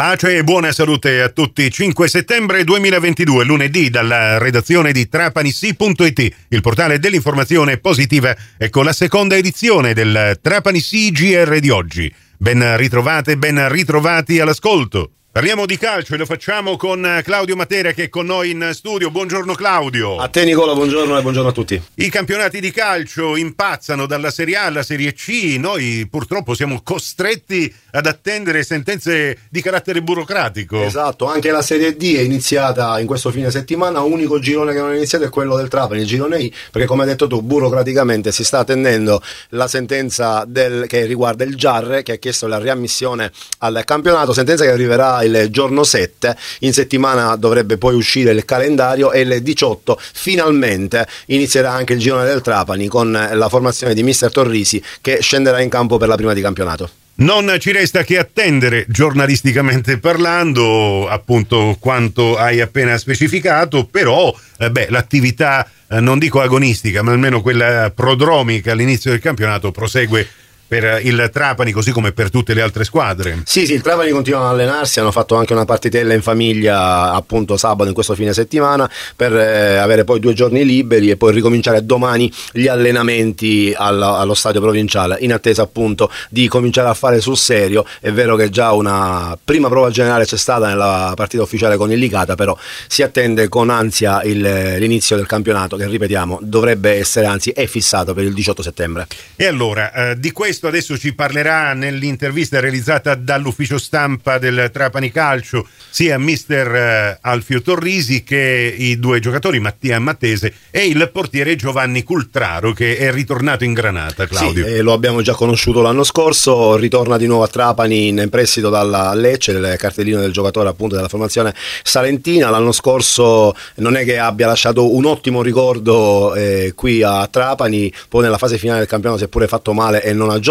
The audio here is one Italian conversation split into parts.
Pace e buona salute a tutti. 5 settembre 2022, lunedì, dalla redazione di trapanissi.it, il portale dell'informazione positiva, ecco la seconda edizione del Trapanissi GR di oggi. Ben ritrovate, ben ritrovati all'ascolto. Parliamo di calcio e lo facciamo con Claudio Matera che è con noi in studio. Buongiorno Claudio. A te Nicola, buongiorno e buongiorno a tutti. I campionati di calcio impazzano dalla Serie A alla Serie C. Noi purtroppo siamo costretti ad attendere sentenze di carattere burocratico. Esatto, anche la Serie D è iniziata in questo fine settimana. Unico girone che non è iniziato è quello del Trapani, il girone I, perché come hai detto tu, burocraticamente si sta attendendo la sentenza del, che riguarda il Giarre che ha chiesto la riammissione al campionato, sentenza che arriverà il giorno 7, in settimana dovrebbe poi uscire il calendario e il 18 finalmente inizierà anche il girone del Trapani con la formazione di mister Torrisi che scenderà in campo per la prima di campionato. Non ci resta che attendere, giornalisticamente parlando, appunto quanto hai appena specificato, però eh beh, l'attività eh, non dico agonistica, ma almeno quella prodromica all'inizio del campionato prosegue per il Trapani così come per tutte le altre squadre. Sì, sì, il Trapani continua ad allenarsi, hanno fatto anche una partitella in famiglia appunto sabato in questo fine settimana per eh, avere poi due giorni liberi e poi ricominciare domani gli allenamenti allo, allo stadio provinciale in attesa appunto di cominciare a fare sul serio. È vero che già una prima prova generale c'è stata nella partita ufficiale con il Licata, però si attende con ansia il, l'inizio del campionato che ripetiamo dovrebbe essere anzi è fissato per il 18 settembre. E allora, eh, di questo questo adesso ci parlerà nell'intervista realizzata dall'ufficio stampa del Trapani Calcio sia mister eh, Alfio Torrisi che i due giocatori Mattia Mattese e il portiere Giovanni Cultraro che è ritornato in Granata Claudio. Sì, eh, lo abbiamo già conosciuto l'anno scorso, ritorna di nuovo a Trapani in prestito dalla Lecce, il cartellino del giocatore appunto della formazione salentina, l'anno scorso non è che abbia lasciato un ottimo ricordo eh, qui a Trapani, poi nella fase finale del campionato si è pure fatto male e non ha giocato,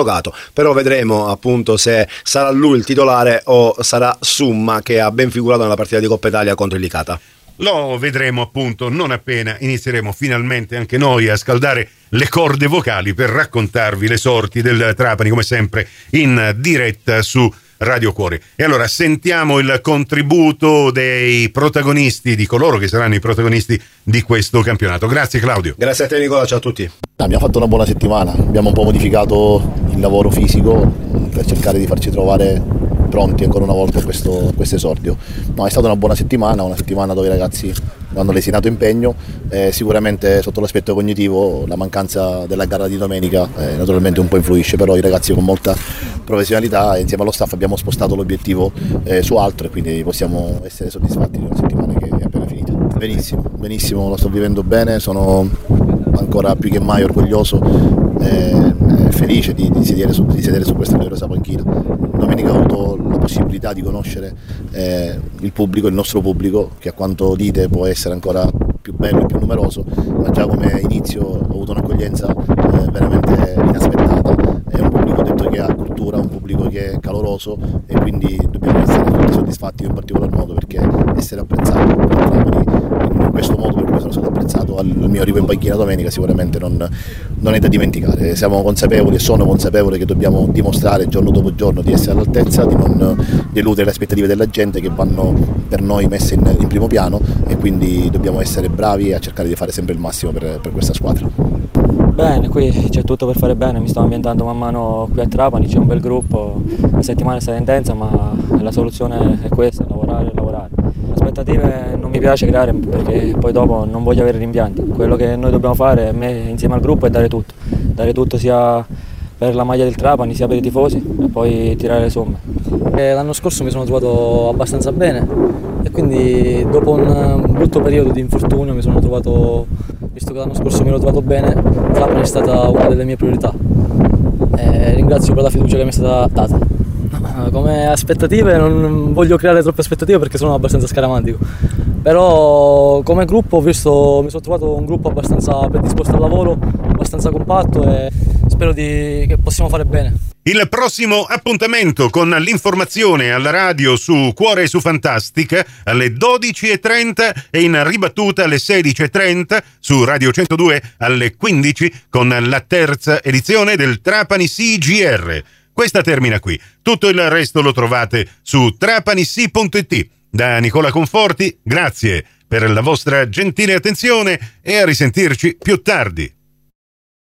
però vedremo appunto se sarà lui il titolare o sarà Summa che ha ben figurato nella partita di Coppa Italia contro il Licata. Lo vedremo appunto non appena inizieremo finalmente anche noi a scaldare le corde vocali per raccontarvi le sorti del Trapani come sempre in diretta su Radio Cuore. E allora sentiamo il contributo dei protagonisti, di coloro che saranno i protagonisti di questo campionato. Grazie Claudio. Grazie a te Nicola, ciao a tutti. Abbiamo fatto una buona settimana, abbiamo un po' modificato il lavoro fisico per cercare di farci trovare pronti ancora una volta a questo, questo esordio. No, è stata una buona settimana, una settimana dove i ragazzi hanno lesinato impegno, eh, sicuramente sotto l'aspetto cognitivo la mancanza della gara di domenica eh, naturalmente un po' influisce, però i ragazzi con molta professionalità insieme allo staff abbiamo spostato l'obiettivo eh, su altro e quindi possiamo essere soddisfatti di una settimana che è appena finita. Benissimo, benissimo, lo sto vivendo bene, sono ancora più che mai orgoglioso e felice di, di, sedere su, di, sedere su, questa gloriosa panchina. Domenica ho avuto la possibilità di conoscere eh, il pubblico, il nostro pubblico, che a quanto dite può essere ancora più bello e più numeroso, ma già come inizio ho avuto un'accoglienza eh, veramente inaspettata. È un pubblico detto che ha cultura, un pubblico che è caloroso e quindi dobbiamo essere tutti soddisfatti in particolar modo perché essere apprezzato in questo modo per come sono stato apprezzato al mio arrivo in panchina domenica sicuramente non, non è da dimenticare. Siamo consapevoli e sono consapevole che dobbiamo dimostrare giorno dopo giorno di essere all'altezza, di non deludere le aspettative della gente che vanno per noi messe in, in primo piano e quindi dobbiamo essere bravi a cercare di fare sempre il massimo per, per questa squadra. Bene, qui c'è tutto per fare bene, mi sto ambientando man mano qui a Trapani, c'è un bel gruppo, la settimana è stata intensa ma la soluzione è questa, lavorare, lavorare. Aspettative non mi piace creare perché poi dopo non voglio avere rimpianti, quello che noi dobbiamo fare me, insieme al gruppo è dare tutto, dare tutto sia per la maglia del Trapani sia per i tifosi e poi tirare le somme. L'anno scorso mi sono trovato abbastanza bene e quindi dopo un brutto periodo di infortunio mi sono trovato visto che l'anno scorso mi ero trovato bene, Trapani è stata una delle mie priorità. E ringrazio per la fiducia che mi è stata data. Come aspettative non voglio creare troppe aspettative perché sono abbastanza scaramantico. Però come gruppo visto, mi sono trovato un gruppo abbastanza predisposto al lavoro, abbastanza compatto e spero di, che possiamo fare bene. Il prossimo appuntamento con l'informazione alla radio su Cuore e su Fantastica alle 12.30 e in ribattuta alle 16.30 su Radio 102 alle 15 con la terza edizione del Trapani CGR. Questa termina qui. Tutto il resto lo trovate su trapanissi.it. Da Nicola Conforti, grazie per la vostra gentile attenzione e a risentirci più tardi.